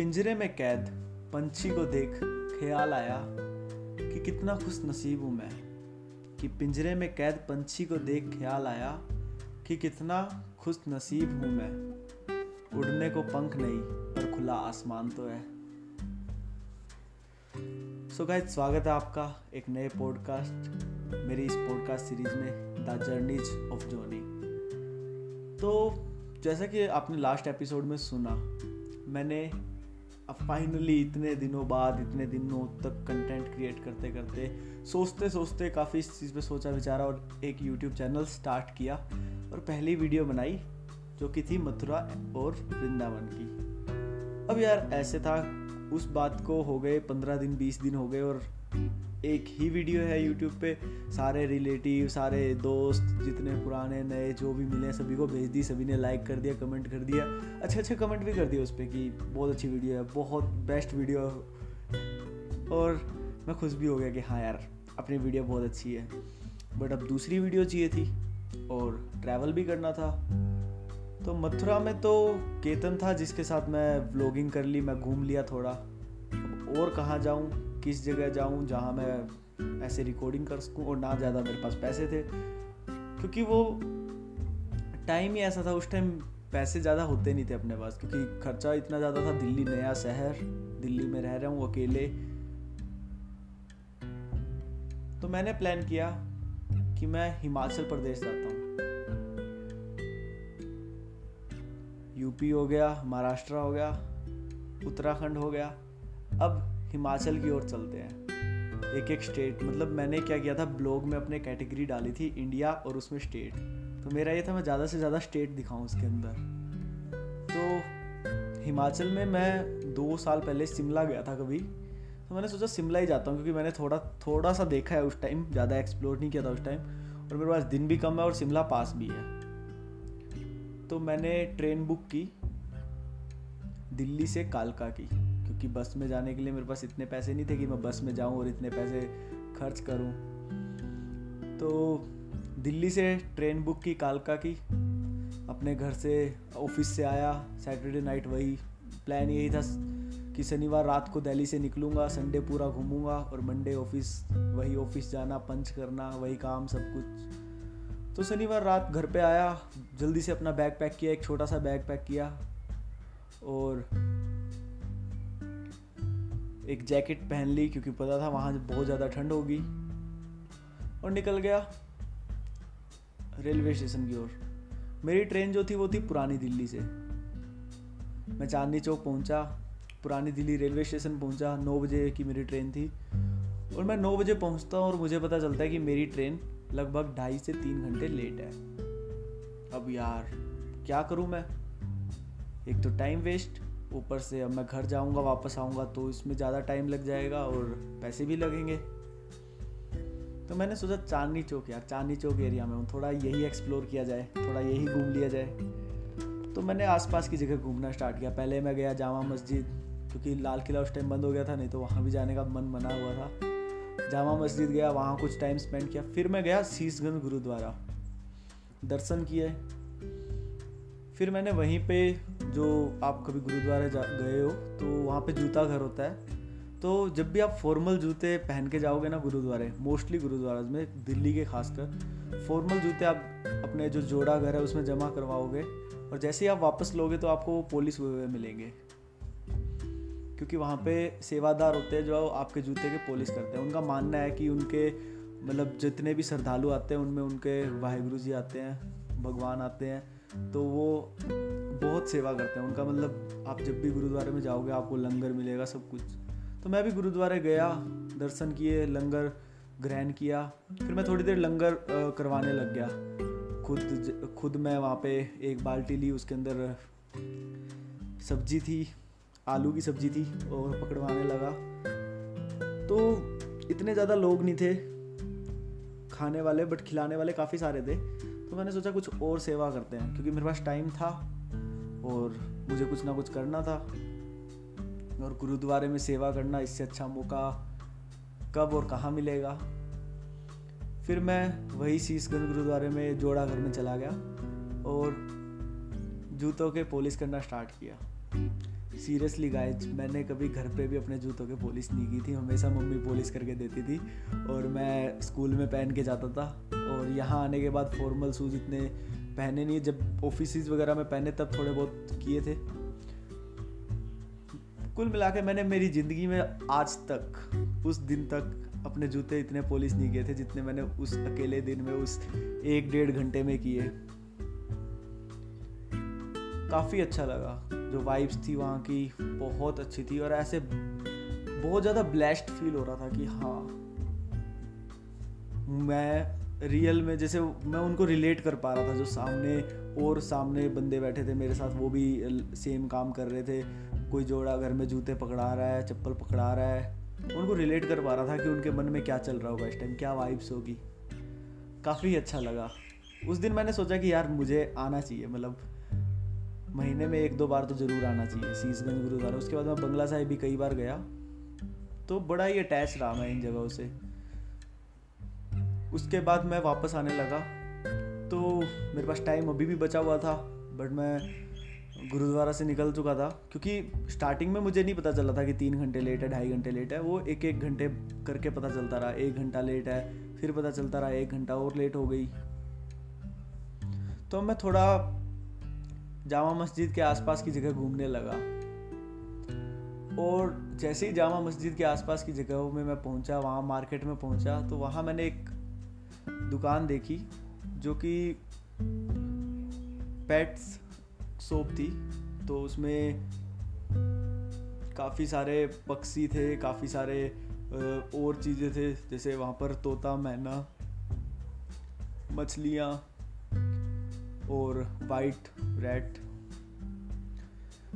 पिंजरे में कैद, पंछी को देख ख्याल आया कि कितना खुश नसीब हूँ मैं। कि पिंजरे में कैद, पंछी को देख ख्याल आया कि कितना खुश नसीब हूँ मैं। उड़ने को पंख नहीं, पर खुला आसमान तो है। सो so स्वागत है आपका एक नए पॉडकास्ट मेरी इस पॉडकास्ट सीरीज़ में द जर्नीज ऑफ़ जोनी तो जैसा कि आपने लास्ट एपिसोड में सुना, मैंने अब फाइनली इतने दिनों बाद, इतने दिनों तक कंटेंट क्रिएट करते करते सोचते सोचते काफ़ी इस चीज़ पे सोचा विचारा और एक यूट्यूब चैनल स्टार्ट किया और पहली वीडियो बनाई जो कि थी मथुरा और वृंदावन की। अब यार ऐसे था, उस बात को हो गए पंद्रह दिन, बीस दिन हो गए और एक ही वीडियो है यूट्यूब पे। सारे रिलेटिव, सारे दोस्त, जितने पुराने, नए, जो भी मिले सभी को भेज दी, सभी ने लाइक कर दिया कमेंट कर दिया। अच्छे अच्छे कमेंट भी कर दिया उस पर कि बहुत अच्छी वीडियो है, बहुत बेस्ट वीडियो है। और मैं खुश भी हो गया कि हाँ यार, अपनी वीडियो बहुत अच्छी है। बट अब दूसरी वीडियो चाहिए थी और ट्रैवल भी करना था। तो मथुरा में तो केतन था, जिसके साथ मैं व्लॉगिंग कर ली, मैं घूम लिया थोड़ा। और कहाँ जाऊँ? किस जगह जाऊँ जहाँ मैं ऐसे रिकॉर्डिंग कर सकूँ और ना ज़्यादा मेरे पास पैसे थे। क्योंकि वो टाइम ही ऐसा था, उस टाइम पैसे ज़्यादा होते नहीं थे अपने पास, क्योंकि खर्चा इतना ज़्यादा था, दिल्ली नया शहर, दिल्ली में रह रहा हूँ अकेले। तो मैंने प्लान किया कि मैं हिमाचल प्रदेश जाता हूँ। यूपी हो गया, महाराष्ट्र हो गया, उत्तराखंड हो गया। अब हिमाचल की ओर चलते हैं। एक एक स्टेट मतलब मैंने क्या किया था ब्लॉग में अपने कैटेगरी डाली थी इंडिया और उसमें स्टेट तो मेरा ये था, मैं ज़्यादा से ज़्यादा स्टेट दिखाऊँ उसके अंदर। तो हिमाचल में मैं दो साल पहले शिमला गया था कभी। तो मैंने सोचा शिमला ही जाता हूँ, क्योंकि मैंने थोड़ा थोड़ा सा देखा है उस टाइम ज़्यादा एक्सप्लोर नहीं किया था उस टाइम और मेरे पास दिन भी कम है और शिमला पास भी है। तो मैंने ट्रेन बुक की, दिल्ली से कालका की। क्योंकि बस में जाने के लिए मेरे पास इतने पैसे नहीं थे कि मैं बस में जाऊँ और इतने पैसे खर्च करूँ। तो दिल्ली से ट्रेन बुक की, कालका की, अपने घर से ऑफ़िस से आया। सैटरडे नाइट वही प्लान यही था कि शनिवार रात को दिल्ली से निकलूँगा, संडे पूरा घूमूँगा और मंडे ऑफ़िस, वही ऑफ़िस जाना, पंच करना, वही काम सब कुछ। तो शनिवार रात घर पे आया, जल्दी से अपना बैग पैक किया, एक छोटा सा बैग पैक किया और एक जैकेट पहन ली, क्योंकि पता था वहाँ बहुत ज़्यादा ठंड होगी। और निकल गया रेलवे स्टेशन की ओर। मेरी ट्रेन जो थी, वो थी पुरानी दिल्ली से। मैं चांदनी चौक पहुँचा, पुरानी दिल्ली रेलवे स्टेशन पहुँचा, नौ बजे की मेरी ट्रेन थी। और मैं नौ बजे पहुँचता हूँ और मुझे पता चलता है कि मेरी ट्रेन लगभग ढाई से तीन घंटे लेट है। अब यार, क्या करूँ मैं? एक तो टाइम वेस्ट ऊपर से अब मैं घर जाऊँगा, वापस आऊँगा तो इसमें ज़्यादा टाइम लग जाएगा और पैसे भी लगेंगे। तो मैंने सोचा चांदनी चौक यार, चांदनी चौक एरिया में हूँ, थोड़ा यही एक्सप्लोर किया जाए, थोड़ा यही घूम लिया जाए। तो मैंने आसपास की जगह घूमना स्टार्ट किया। पहले मैं गया जामा मस्जिद, क्योंकि लाल किला उस टाइम बंद हो गया था, नहीं तो वहाँ भी जाने का मन बना हुआ था। जामा मस्जिद गया, वहाँ कुछ टाइम स्पेंड किया। फिर मैं गया शीशगंज गुरुद्वारा, दर्शन किए। फिर मैंने वहीं पे जो आप कभी गुरुद्वारा गए हो तो वहाँ पे जूता घर होता है। तो जब भी आप फॉर्मल जूते पहन के जाओगे ना गुरुद्वारे मोस्टली गुरुद्वारा में, दिल्ली के खासकर फॉर्मल जूते आप अपने जो जोड़ा घर है उसमें जमा करवाओगे और जैसे ही आप वापस लोगे तो आपको वो हुए हुए मिलेंगे। क्योंकि वहाँ पे सेवादार होते हैं जो आपके जूते के पोलिस करते हैं। उनका मानना है कि उनके मतलब जितने भी श्रद्धालु आते हैं, उनमें उनके वाहिगुरु जी आते हैं, भगवान आते हैं। तो वो बहुत सेवा करते हैं। उनका मतलब आप जब भी गुरुद्वारे में जाओगे, आपको लंगर मिलेगा सब कुछ। तो मैं भी गुरुद्वारे गया, दर्शन किए, लंगर ग्रहण किया। फिर मैं थोड़ी देर लंगर करवाने लग गया। खुद खुद मैं वहाँ पे एक बाल्टी ली, उसके अंदर सब्ज़ी थी, आलू की सब्ज़ी थी और पकड़वाने लगा। तो इतने ज़्यादा लोग नहीं थे, खाने वाले, बट खिलाने वाले काफ़ी सारे थे। तो मैंने सोचा कुछ और सेवा करते हैं, क्योंकि मेरे पास टाइम था और मुझे कुछ ना कुछ करना था। और गुरुद्वारे में सेवा करना इससे अच्छा मौका कब और कहाँ मिलेगा। फिर मैं वही शीशगंज गुरुद्वारे में जोड़ा घर में चला गया और जूतों के पॉलिश करना स्टार्ट किया। सीरियसली गाइज़ मैंने कभी घर पे भी अपने जूतों के पॉलिश नहीं की थी। हमेशा मम्मी पॉलिश करके देती थी और मैं स्कूल में पहन के जाता था। और यहाँ आने के बाद फॉर्मल शूज़ इतने पहने नहीं। जब ऑफ़िस वगैरह में पहने, तब थोड़े बहुत किए थे। कुल मिला के मैंने मेरी ज़िंदगी में आज तक, उस दिन तक अपने जूते इतने पॉलिश नहीं किए थे जितने मैंने उस अकेले दिन में, उस एक डेढ़ घंटे में किए। काफ़ी अच्छा लगा। जो वाइब्स थी वहाँ की, बहुत अच्छी थी और ऐसे बहुत ज़्यादा ब्लेस्ड फील हो रहा था कि हाँ मैं रियल में जैसे मैं उनको रिलेट कर पा रहा था, जो सामने और सामने बंदे बैठे थे मेरे साथ, वो भी सेम काम कर रहे थे। कोई जोड़ा घर में जूते पकड़ा रहा है, चप्पल पकड़ा रहा है। उनको रिलेट कर पा रहा था कि उनके मन में क्या चल रहा होगा इस टाइम क्या वाइब्स होगी। काफ़ी अच्छा लगा। उस दिन मैंने सोचा कि यार मुझे आना चाहिए मतलब महीने में एक दो बार तो ज़रूर आना चाहिए शीशगंज गुरुद्वारा। उसके बाद मैं बंगला साहिब भी कई बार गया। तो बड़ा ही अटैच रहा मैं इन जगहों से। उसके बाद मैं वापस आने लगा। तो मेरे पास टाइम अभी भी बचा हुआ था बट मैं गुरुद्वारा से निकल चुका था। क्योंकि स्टार्टिंग में मुझे नहीं पता चला था कि तीन घंटे लेट है, ढाई घंटे लेट है। वो एक एक घंटे करके पता चलता रहा, एक घंटा लेट है, फिर पता चलता रहा एक घंटा और लेट हो गई। तो मैं थोड़ा जामा मस्जिद के आसपास की जगह घूमने लगा। और जैसे ही जामा मस्जिद के आसपास की जगहों में मैं पहुँचा, वहाँ मार्केट में पहुँचा तो वहाँ मैंने एक दुकान देखी, जो कि पेट्स सोप थी। तो उसमें काफ़ी सारे पक्षी थे, काफ़ी सारे और चीज़ें थे, जैसे वहाँ पर तोता, मैना, मछलियाँ और वाइट रेड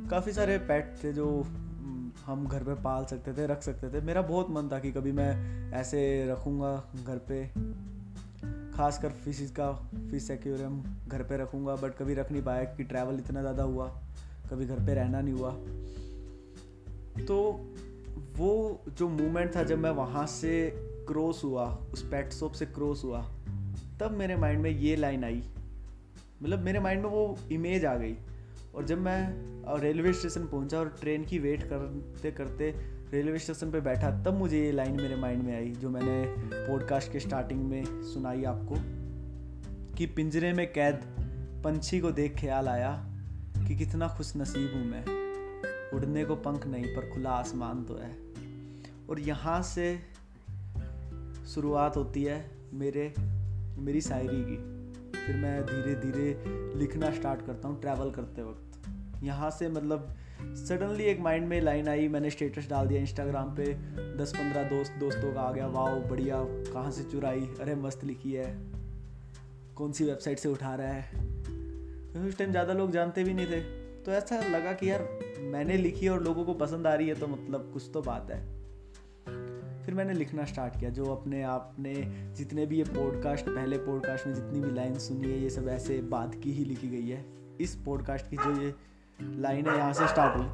काफ़ी सारे पेट थे जो हम घर पे पाल सकते थे, रख सकते थे। मेरा बहुत मन था कि कभी मैं ऐसे रखूँगा घर पे। खासकर फ़िश का फ़िश एक्वेरियम घर पे रखूँगा बट कभी रख नहीं पाया कि ट्रैवल इतना ज़्यादा हुआ। कभी घर पे रहना नहीं हुआ। तो वो जो मोमेंट था जब मैं वहाँ से क्रॉस हुआ, उस पेट शॉप से क्रॉस हुआ, तब मेरे माइंड में ये लाइन आई। मतलब मेरे माइंड में वो इमेज आ गई। और जब मैं रेलवे स्टेशन पहुँचा और ट्रेन की वेट करते करते रेलवे स्टेशन पे बैठा, तब मुझे ये लाइन मेरे माइंड में आई, जो मैंने पॉडकास्ट के स्टार्टिंग में सुनाई आपको, कि पिंजरे में कैद पंछी को देख ख्याल आया कि कितना खुश नसीब हूँ मैं। उड़ने को पंख नहीं, पर खुला आसमान तो है। और यहाँ से शुरुआत होती है मेरे, मेरी शायरी की। फिर मैं धीरे धीरे लिखना स्टार्ट करता हूँ ट्रैवल करते वक्त। यहाँ से मतलब सडनली एक माइंड में लाइन आई, मैंने स्टेटस डाल दिया इंस्टाग्राम पे। दस पंद्रह दोस्त, दोस्तों का आ गया, वाओ, बढ़िया, कहाँ से चुराई? अरे, मस्त लिखी है। कौन सी वेबसाइट से उठा रहा है? तो उस टाइम ज़्यादा लोग जानते भी नहीं थे। तो ऐसा लगा कि यार, मैंने लिखी और लोगों को पसंद आ रही है तो मतलब कुछ तो बात है। फिर मैंने लिखना स्टार्ट किया, जो अपने आपने जितने भी ये पॉडकास्ट पहले पॉडकास्ट में जितनी भी लाइन सुनी है, ये सब ऐसे बात की ही लिखी गई है। इस पॉडकास्ट की जो ये लाइन है, यहाँ से स्टार्ट हुई।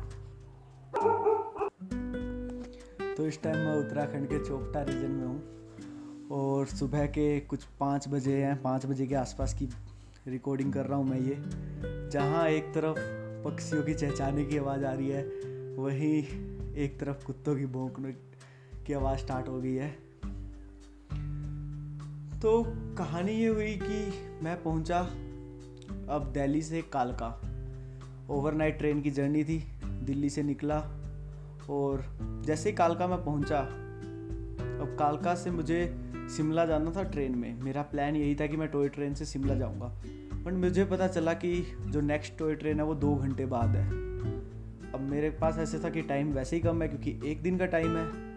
तो इस टाइम मैं उत्तराखंड के चोपटा रीजन में हूँ और सुबह के कुछ पाँच बजे हैं, पाँच बजे के आसपास की रिकॉर्डिंग कर रहा हूँ मैं ये, जहाँ एक तरफ़ पक्षियों की चहचाने की आवाज़ आ रही है, वहीं एक तरफ़ कुत्तों की भौंकने की आवाज़ स्टार्ट हो गई है। तो कहानी ये हुई कि मैं पहुँचा अब दिल्ली से कालका। ओवरनाइट ट्रेन की जर्नी थी, दिल्ली से निकला और जैसे ही कालका मैं पहुँचा, अब कालका से मुझे शिमला जाना था ट्रेन में। मेरा प्लान यही था कि मैं टॉय ट्रेन से शिमला जाऊँगा। बट मुझे पता चला कि जो नेक्स्ट टॉय ट्रेन है वो दो घंटे बाद है। अब मेरे पास ऐसे था कि टाइम वैसे ही कम है, क्योंकि एक दिन का टाइम है।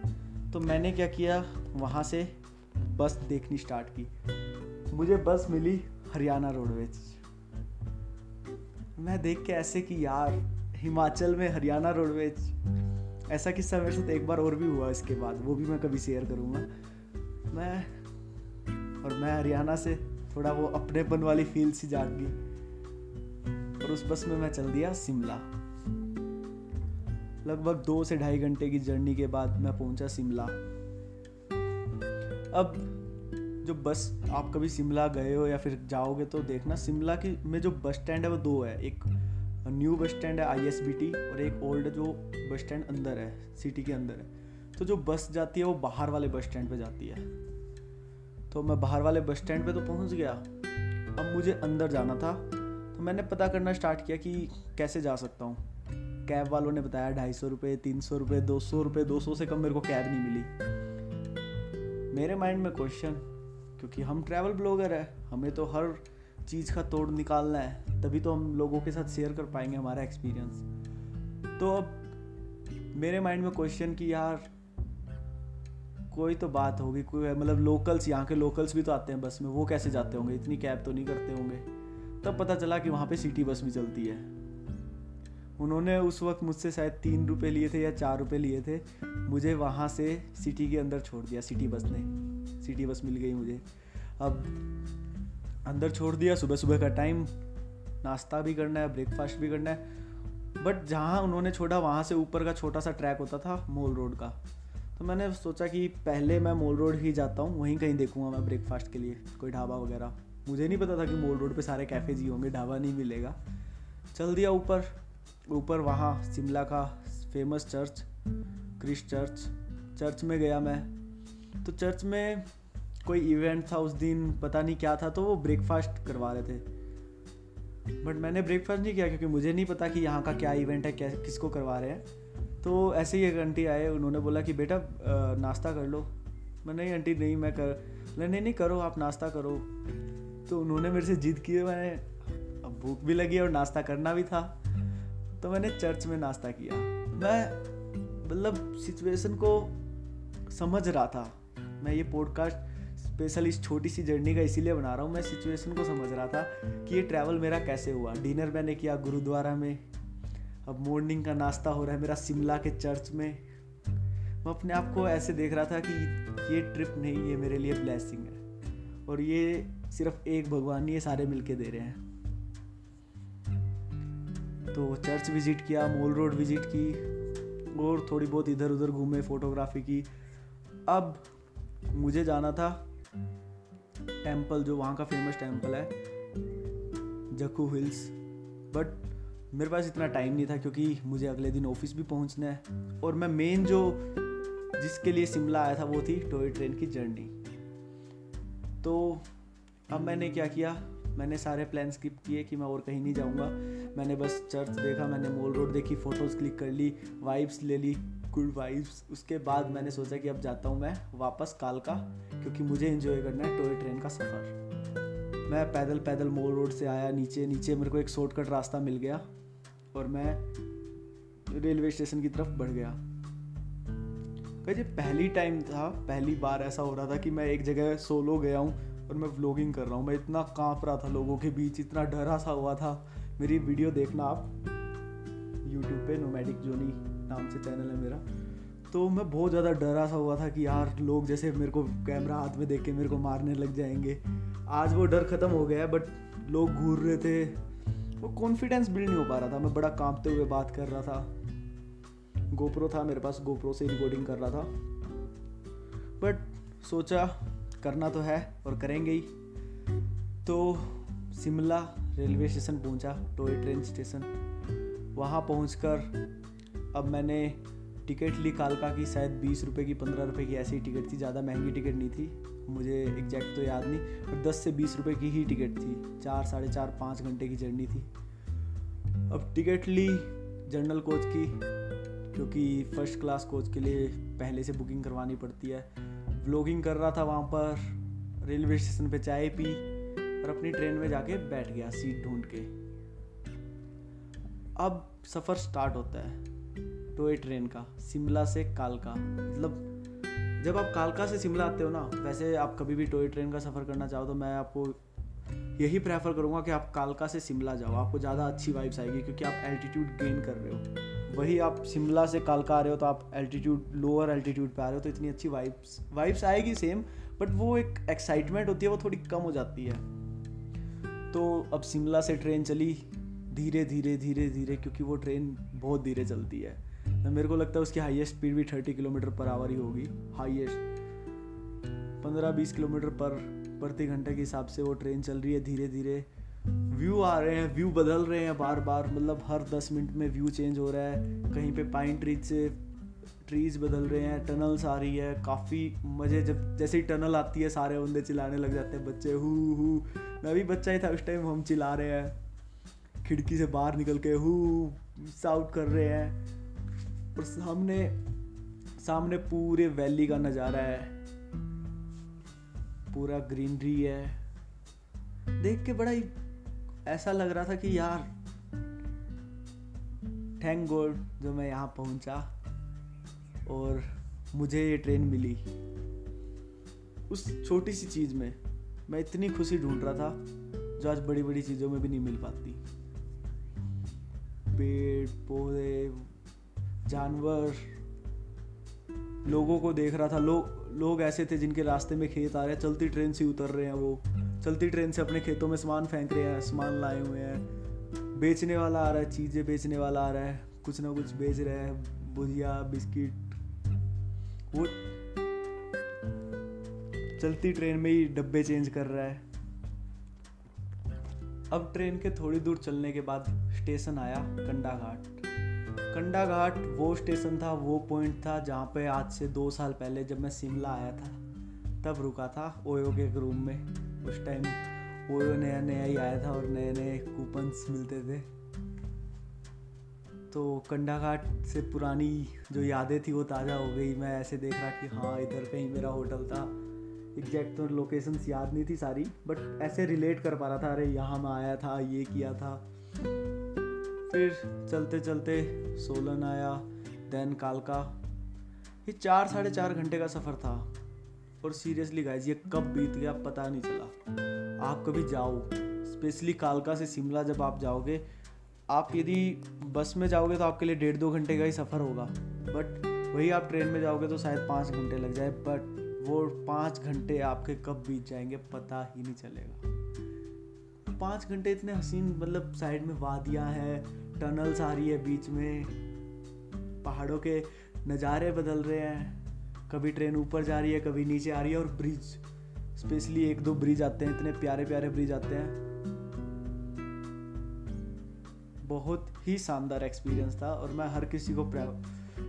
तो मैंने क्या किया? वहाँ से बस देखनी स्टार्ट की। मुझे बस मिली हरियाणा रोडवेज़। मैं देख के ऐसे कि यार, हिमाचल में हरियाणा रोडवेज़। ऐसा किस्सा मेरे साथ एक बार और भी हुआ इसके बाद। वो भी मैं कभी शेयर करूँगा। मैं और मैं हरियाणा से थोड़ा वो अपनेपन वाली फील सी जाग गई। और उस बस में मैं चल दिया शिमला। लगभग दो से ढाई घंटे की जर्नी के बाद मैं पहुँचा शिमला। अब जो बस, आप कभी शिमला गए हो या फिर जाओगे तो देखना, शिमला की में जो बस स्टैंड है वो दो है। एक न्यू बस स्टैंड है आईएसबीटी और एक ओल्ड जो बस स्टैंड अंदर है सिटी के अंदर है। तो जो बस जाती है वो बाहर वाले बस स्टैंड पे जाती है। तो मैं बाहर वाले बस स्टैंड पे तो पहुँच गया। अब मुझे अंदर जाना था। तो मैंने पता करना स्टार्ट किया कि कैसे जा सकता हूँ। कैब वालों ने बताया ढाई सौ रुपये तीन सौ रुपये दो सौ रुपये दो सौ से कम मेरे को कैब नहीं मिली। मेरे माइंड में क्वेश्चन, क्योंकि हम ट्रैवल ब्लॉगर है, हमें तो हर चीज़ का तोड़ निकालना है, तभी तो हम लोगों के साथ शेयर कर पाएँगे हमारा एक्सपीरियंस तो अब मेरे माइंड में क्वेश्चन कि यार, कोई तो बात होगी, कोई मतलब लोकल्स यहाँ के लोकल्स भी तो आते हैं बस में, वो कैसे जाते होंगे? इतनी कैब तो नहीं करते होंगे। तब पता चला कि वहाँ पे सिटी बस भी चलती है। उन्होंने उस वक्त मुझसे शायद तीन रुपये लिए थे या चार रुपये लिए थे। मुझे वहाँ से सिटी के अंदर छोड़ दिया, सिटी बस ने। सिटी बस मिल गई मुझे। अब अंदर छोड़ दिया सुबह सुबह का टाइम नाश्ता भी करना है ब्रेकफास्ट भी करना है। बट जहाँ उन्होंने छोड़ा, वहाँ से ऊपर का छोटा सा ट्रैक होता था मोल रोड का। तो मैंने सोचा कि पहले मैं मोल रोड ही जाता हूँ, वहीं कहीं देखूँगा मैं ब्रेकफास्ट के लिए, कोई ढाबा वगैरह। मुझे नहीं पता था कि मोल रोड पे सारे कैफ़ेज ही होंगे, ढाबा नहीं मिलेगा। चल दिया ऊपर। ऊपर वहाँ शिमला का famous church Christ church church में गया मैं। तो चर्च में कोई इवेंट था उस दिन, पता नहीं क्या था तो वो ब्रेकफास्ट करवा रहे थे। बट मैंने ब्रेकफास्ट नहीं किया क्योंकि मुझे नहीं पता कि यहाँ का क्या इवेंट है, क्या, किसको करवा रहे हैं। तो ऐसे ही एक आंटी आए, उन्होंने बोला कि बेटा नाश्ता कर लो। मैं नहीं आंटी, नहीं, मैं कर नहीं नहीं, करो, आप नाश्ता करो। तो उन्होंने मेरे से जिद की, मैंने भूख भी लगी और नाश्ता करना भी था। तो मैंने चर्च में नाश्ता किया। मैं मतलब सिचुएशन को समझ रहा था। मैं ये पॉडकास्ट स्पेशल इस छोटी सी जर्नी का इसीलिए बना रहा हूँ। मैं सिचुएशन को समझ रहा था कि ये ट्रैवल मेरा कैसे हुआ। डिनर मैंने किया गुरुद्वारा में। अब मॉर्निंग का नाश्ता हो रहा है मेरा शिमला के चर्च में। मैं अपने आप को ऐसे देख रहा था कि ये ट्रिप नहीं, ये मेरे लिए ब्लेसिंग है। और ये सिर्फ़ एक भगवान ये सारे मिलके दे रहे हैं। तो चर्च विज़िट किया, मोल रोड विज़िट की और थोड़ी बहुत इधर उधर घूमे फोटोग्राफी की। अब मुझे जाना था टेंपल, जो वहाँ का फ़ेमस टेंपल है जकू हिल्स। बट मेरे पास इतना टाइम नहीं था क्योंकि मुझे अगले दिन ऑफ़िस भी पहुँचना है। और मैं मेन जो, जिसके लिए शिमला आया था, वो थी टॉय ट्रेन की जर्नी। तो अब मैंने क्या किया, मैंने सारे प्लान स्किप किए कि मैं और कहीं नहीं जाऊँगा। मैंने बस चर्च देखा, मैंने मॉल रोड देखी, फ़ोटोज़ क्लिक कर ली, वाइब्स ले ली, गुड वाइब्स। उसके बाद मैंने सोचा कि अब जाता हूँ मैं वापस कालका, क्योंकि मुझे इन्जॉय करना है टॉय ट्रेन का सफ़र। मैं पैदल पैदल मॉल रोड से आया, नीचे नीचे मेरे को एक शॉर्टकट रास्ता मिल गया और मैं रेलवे स्टेशन की तरफ़ बढ़ गया। भाई पहली टाइम था, पहली बार ऐसा हो रहा था कि मैं एक जगह सोलो गया हूँ और मैं व्लॉगिंग कर रहा हूँ। मैं इतना काँप रहा था लोगों के बीच, इतना डरा सा हुआ था। मेरी वीडियो देखना आप। यूट्यूब पे नोमैडिक जोनी नाम से चैनल है मेरा। तो मैं बहुत ज़्यादा डरा सा हुआ था कि यार लोग जैसे मेरे को कैमरा हाथ में देख के मेरे को मारने लग जाएँगे। आज वो डर ख़त्म हो गया है बट लोग घूर रहे थे। वो कॉन्फिडेंस बिल्ड नहीं हो पा रहा था। मैं बड़ा कांपते हुए बात कर रहा था। गोप्रो था मेरे पास गोप्रो से रिकॉर्डिंग कर रहा था। बट सोचा करना तो है और करेंगे ही। तो शिमला रेलवे स्टेशन पहुँचा टॉय ट्रेन स्टेशन। वहाँ पहुँच अब मैंने टिकट ली कालका की शायद बीस रुपये की पंद्रह रुपये की ऐसी टिकट थी। ज़्यादा महँगी टिकट नहीं थी। मुझे एग्जैक्ट तो याद नहीं पर दस से बीस रुपये की ही टिकट थी। चार साढ़े चार पाँच घंटे की जर्नी थी। अब टिकट ली जनरल कोच की क्योंकि फ़र्स्ट क्लास कोच के लिए पहले से बुकिंग करवानी पड़ती है। व्लॉगिंग कर रहा था वहाँ पर रेलवे स्टेशन पे चाय पी। और अपनी ट्रेन में जाके बैठ गया सीट ढूंढ के। अब सफ़र स्टार्ट होता है टॉय ट्रेन का, शिमला से कालका। मतलब जब आप कालका से शिमला आते हो ना, वैसे आप कभी भी टॉय ट्रेन का सफ़र करना चाहो तो मैं आपको यही प्रेफर करूँगा कि आप कालका से शिमला जाओ। आपको ज़्यादा अच्छी वाइब्स आएगी क्योंकि आप एल्टीट्यूड गेन कर रहे हो। वही आप शिमला से कालका आ रहे हो तो आप एल्टीट्यूड लोअर एल्टीट्यूड पे आ रहे हो तो इतनी अच्छी वाइब्स वाइब्स आएगी सेम बट वो एक एक्साइटमेंट होती है, वो थोड़ी कम हो जाती है। तो अब शिमला से ट्रेन चली धीरे धीरे धीरे धीरे, क्योंकि वो ट्रेन बहुत धीरे चलती है। तो मेरे को लगता है उसकी हाईएस्ट स्पीड भी थर्टी किलोमीटर पर आवर ही होगी। हाईएस्ट पंद्रह, बीस किलोमीटर पर, प्रति घंटे के हिसाब से वो ट्रेन चल रही है धीरे धीरे। व्यू आ रहे हैं व्यू बदल रहे हैं बार बार। मतलब हर दस मिनट में व्यू चेंज हो रहा है। कहीं पे पाइन ट्रीज से ट्रीज बदल रहे हैं टनल्स आ रही है। काफ़ी मज़े जब, जैसे ही टनल आती है, सारे बंदे चिल्लाने लग जाते हैं, बच्चे हु हु। मैं भी बच्चा ही था उस टाइम हम चिल्ला रहे हैं। खिड़की से बाहर निकल के, हु साउट कर रहे हैं। और सामने सामने पूरे वैली का नज़ारा है। पूरा ग्रीनरी है। देख के बड़ा ही ऐसा लग रहा था कि यार थैंक गॉड जो मैं यहाँ पहुँचा और मुझे ये ट्रेन मिली। उस छोटी सी चीज़ में मैं इतनी खुशी ढूंढ रहा था जो आज बड़ी बड़ी चीज़ों में भी नहीं मिल पाती। पेड़, पौधे, जानवर, लोगों को देख रहा था। लोग लोग ऐसे थे जिनके रास्ते में खेत आ रहे हैं, चलती ट्रेन से उतर रहे हैं वो। चलती ट्रेन से अपने खेतों में सामान फेंक रहे हैं, सामान लाए हुए हैं। बेचने वाला आ रहा है, चीज़ें बेचने वाला आ रहा है। कुछ ना कुछ बेच रहे हैं, भुजिया, बिस्किट। वो चलती ट्रेन में ही डब्बे चेंज कर रहा है। अब ट्रेन के थोड़ी दूर चलने के बाद स्टेशन आया कंडा घाट कंडा घाट वो स्टेशन था, वो पॉइंट था जहाँ पे आज से दो साल पहले जब मैं शिमला आया था, तब रुका था ओयो के एक रूम में। उस टाइम ओयो नया नया ही आया था और नए नए कूपन्स मिलते थे। तो कंडा घाट से पुरानी जो यादें थी वो ताज़ा हो गई। मैं ऐसे देख रहा कि हाँ इधर कहीं मेरा होटल था। एग्जैक्ट तो लोकेशंस याद नहीं थी सारी बट ऐसे रिलेट कर पा रहा था, अरे यहाँ मैं आया था, ये किया था। फिर चलते चलते सोलन आया देन कालका। ये चार, साढ़े चार घंटे का सफ़र था। और सीरियसली गाइज़ ये कब बीत गया पता नहीं चला। आप कभी जाओ स्पेशली कालका से शिमला जब आप जाओगे, आप यदि बस में जाओगे तो आपके लिए डेढ़ दो घंटे का ही सफ़र होगा। बट वही आप ट्रेन में जाओगे तो शायद पाँच घंटे लग जाए बट वो पाँच घंटे आपके कब बीत जाएँगे पता ही नहीं चलेगा। पाँच घंटे इतने हसीन मतलब साइड में वादियाँ हैं, टनल्स आ रही है बीच में, पहाड़ों के नज़ारे बदल रहे हैं, कभी ट्रेन ऊपर जा रही है, कभी नीचे आ रही है और ब्रिज, स्पेशली एक दो ब्रिज आते हैं, इतने प्यारे प्यारे ब्रिज आते हैं। बहुत ही शानदार एक्सपीरियंस था और मैं हर किसी को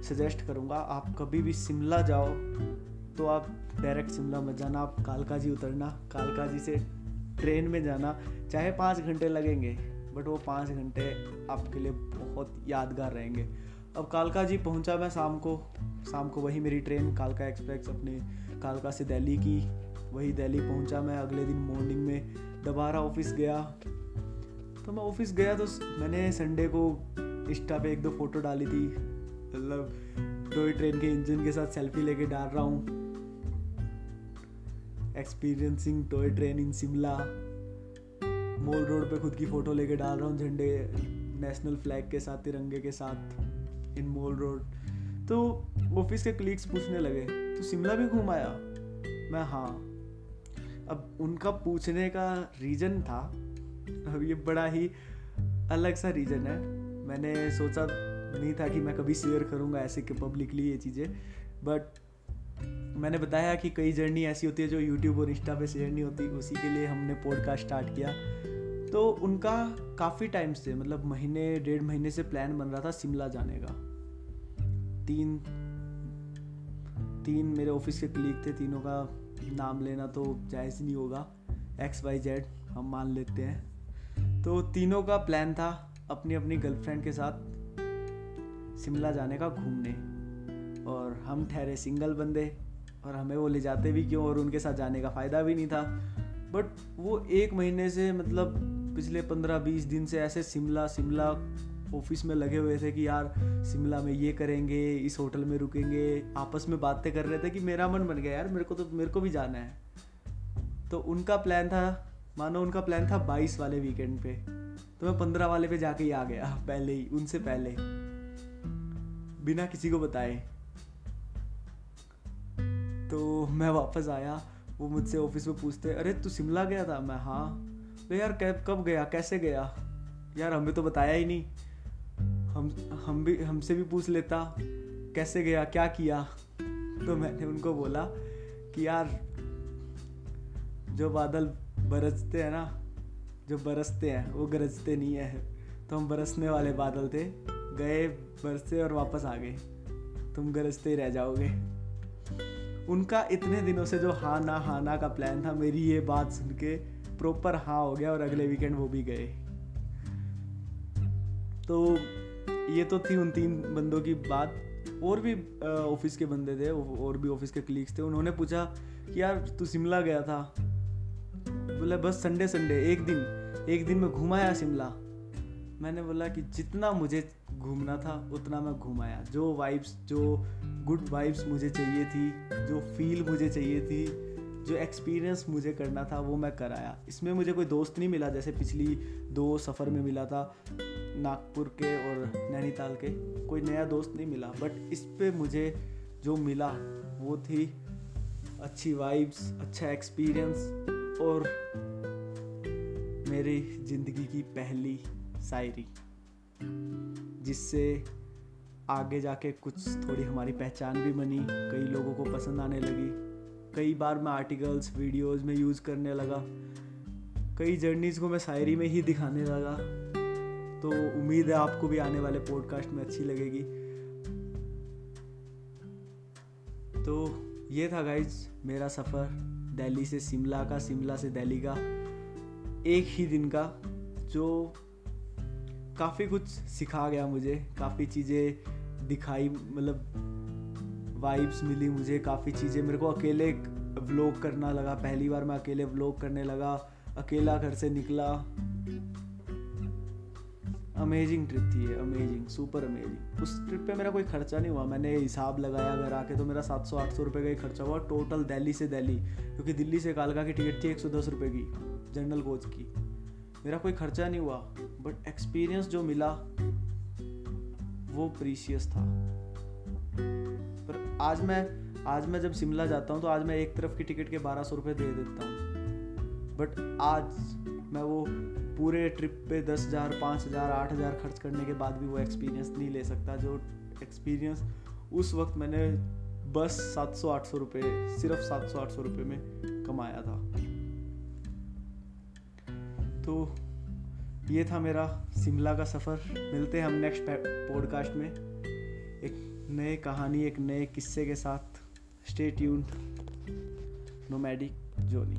सजेस्ट करूँगा, आप कभी भी शिमला जाओ तो आप डायरेक्ट शिमला मत जाना, आप कालका जी उतरना कालका जी से ट्रेन में जाना, चाहे पाँच घंटे लगेंगे बट वो पाँच घंटे आपके लिए बहुत यादगार रहेंगे। अब कालका जी पहुँचा मैं शाम को शाम को वही मेरी ट्रेन कालका एक्सप्रेस अपने, कालका से दिल्ली की, वही दिल्ली पहुँचा मैं अगले दिन मॉर्निंग में, दोबारा ऑफ़िस गया। तो मैं ऑफ़िस गया तो मैंने संडे को इंस्टा पे एक दो फ़ोटो डाली थी मतलब टॉय ट्रेन के इंजन के साथ सेल्फी लेके डाल रहा हूँ। Experiencing toy train in Shimla mall road पे खुद की फ़ोटो लेके डाल रहा हूँ झंडे नेशनल फ्लैग के साथ, तिरंगे के साथ इन मॉल रोड तो ऑफ़िस के कलीग्स पूछने लगे तो शिमला भी घूम आया? मैं हाँ. अब उनका पूछने का रीज़न था, अब ये बड़ा ही अलग सा रीज़न है। मैंने सोचा नहीं था कि मैं कभी शेयर करूँगा ऐसे कि पब्लिकली ये चीज़ें बट मैंने बताया कि कई जर्नी ऐसी होती है जो यूट्यूब और इंस्टा पे शेयर नहीं होती, उसी के लिए हमने पॉडकास्ट स्टार्ट किया। तो उनका काफ़ी टाइम से मतलब महीने, डेढ़ महीने से प्लान बन रहा था शिमला जाने का। तीन तीन मेरे ऑफ़िस के कलीग थे, तीनों का नाम लेना तो जायज़ नहीं होगा। एक्स वाई जेड हम मान लेते हैं। तो तीनों का प्लान था अपनी अपनी गर्लफ्रेंड के साथ शिमला जाने का, घूमने। और हम ठहरे सिंगल बंदे और हमें वो ले जाते भी क्यों और उनके साथ जाने का फ़ायदा भी नहीं था। बट वो एक महीने से मतलब पिछले पंद्रह बीस दिन से ऐसे शिमला शिमला ऑफ़िस में लगे हुए थे कि यार शिमला में ये करेंगे, इस होटल में रुकेंगे। आपस में बातें कर रहे थे कि मेरा मन बन गया, यार मेरे को तो मेरे को भी जाना है। तो उनका प्लान था, मानो उनका प्लान था बाईस वाले वीकेंड पे। तो मैं पंद्रह वाले पे जाके ही आ गया, पहले ही, उनसे पहले। बिना किसी को बताए। तो मैं वापस आया, वो मुझसे ऑफ़िस में पूछते, अरे, तू शिमला गया था? मैं हाँ। तो यार कैब कब गया? कैसे गया? यार, हमें तो बताया ही नहीं। हम हम भी, हमसे भी पूछ लेता, कैसे गया? क्या किया? तो मैंने उनको बोला कि, यार, जो बादल बरसते हैं ना, जो बरसते हैं, वो गरजते नहीं है। तो हम बरसने वाले बादल थे, गए, बरसे और वापस आ गए। तुम गरजते ही रह जाओगे। उनका इतने दिनों से जो हाँ ना हाँ ना का प्लान था, मेरी ये बात सुन के प्रॉपर हाँ हो गया और अगले वीकेंड वो भी गए। तो ये तो थी उन तीन बंदों की बात। और भी ऑफ़िस के बंदे थे, और भी ऑफ़िस के कलीग्स थे। उन्होंने पूछा कि यार, तू शिमला गया था? बोले, बस संडे संडे एक दिन एक दिन में घुमाया शिमला। मैंने बोला कि जितना मुझे घूमना था, उतना मैं घुमाया। जो वाइब्स जो गुड वाइब्स मुझे चाहिए थी, जो फील मुझे चाहिए थी, जो एक्सपीरियंस मुझे करना था, वो मैं कराया। इसमें मुझे कोई दोस्त नहीं मिला, जैसे पिछली दो सफ़र में मिला था, नागपुर के और नैनीताल के। कोई नया दोस्त नहीं मिला बट इस पर मुझे जो मिला, वो थी अच्छी वाइब्स अच्छा एक्सपीरियंस और मेरी ज़िंदगी की पहली शायरी, जिससे आगे जाके कुछ थोड़ी हमारी पहचान भी बनी, कई लोगों को पसंद आने लगी। कई बार मैं आर्टिकल्स वीडियोस में यूज़ करने लगा। कई जर्नीज़ को मैं शायरी में ही दिखाने लगा। तो उम्मीद है आपको भी आने वाले पॉडकास्ट में अच्छी लगेगी। तो ये था गाइज़ मेरा सफ़र दिल्ली से शिमला का, शिमला से दिल्ली का, एक ही दिन का, जो काफ़ी कुछ सिखा गया मुझे, काफ़ी चीज़ें दिखाई मतलब वाइब्स मिली मुझे, काफ़ी चीज़ें। मेरे को अकेले व्लॉग करना लगा, पहली बार मैं अकेले व्लॉग करने लगा, अकेला घर से निकला। अमेजिंग ट्रिप थी अमेजिंग सुपर अमेजिंग उस ट्रिप पे मेरा कोई खर्चा नहीं हुआ, मैंने हिसाब लगाया घर आके तो मेरा सात सौ, आठ सौ रुपये का ही खर्चा हुआ टोटल दिल्ली से दिल्ली, क्योंकि दिल्ली से कालका की टिकट थी एक सौ दस रुपये की जनरल कोच की। मेरा कोई खर्चा नहीं हुआ बट एक्सपीरियंस जो मिला, वो प्रीशियस था। पर आज मैं आज मैं जब शिमला जाता हूँ तो आज मैं एक तरफ़ की टिकट के बारह सौ रुपये दे देता हूँ। बट आज मैं वो पूरे ट्रिप पे दस हज़ार, पाँच हज़ार, आठ हज़ार खर्च करने के बाद भी वो एक्सपीरियंस नहीं ले सकता, जो एक्सपीरियंस उस वक्त मैंने बस सात सौ, आठ सौ रुपये सिर्फ़ सात सौ, आठ सौ रुपये में कमाया था। तो ये था मेरा शिमला का सफ़र। मिलते हैं हम नेक्स्ट पॉडकास्ट में। एक नए कहानी, एक नए किस्से के साथ। स्टे ट्यून्ड नोमैडिक जोनी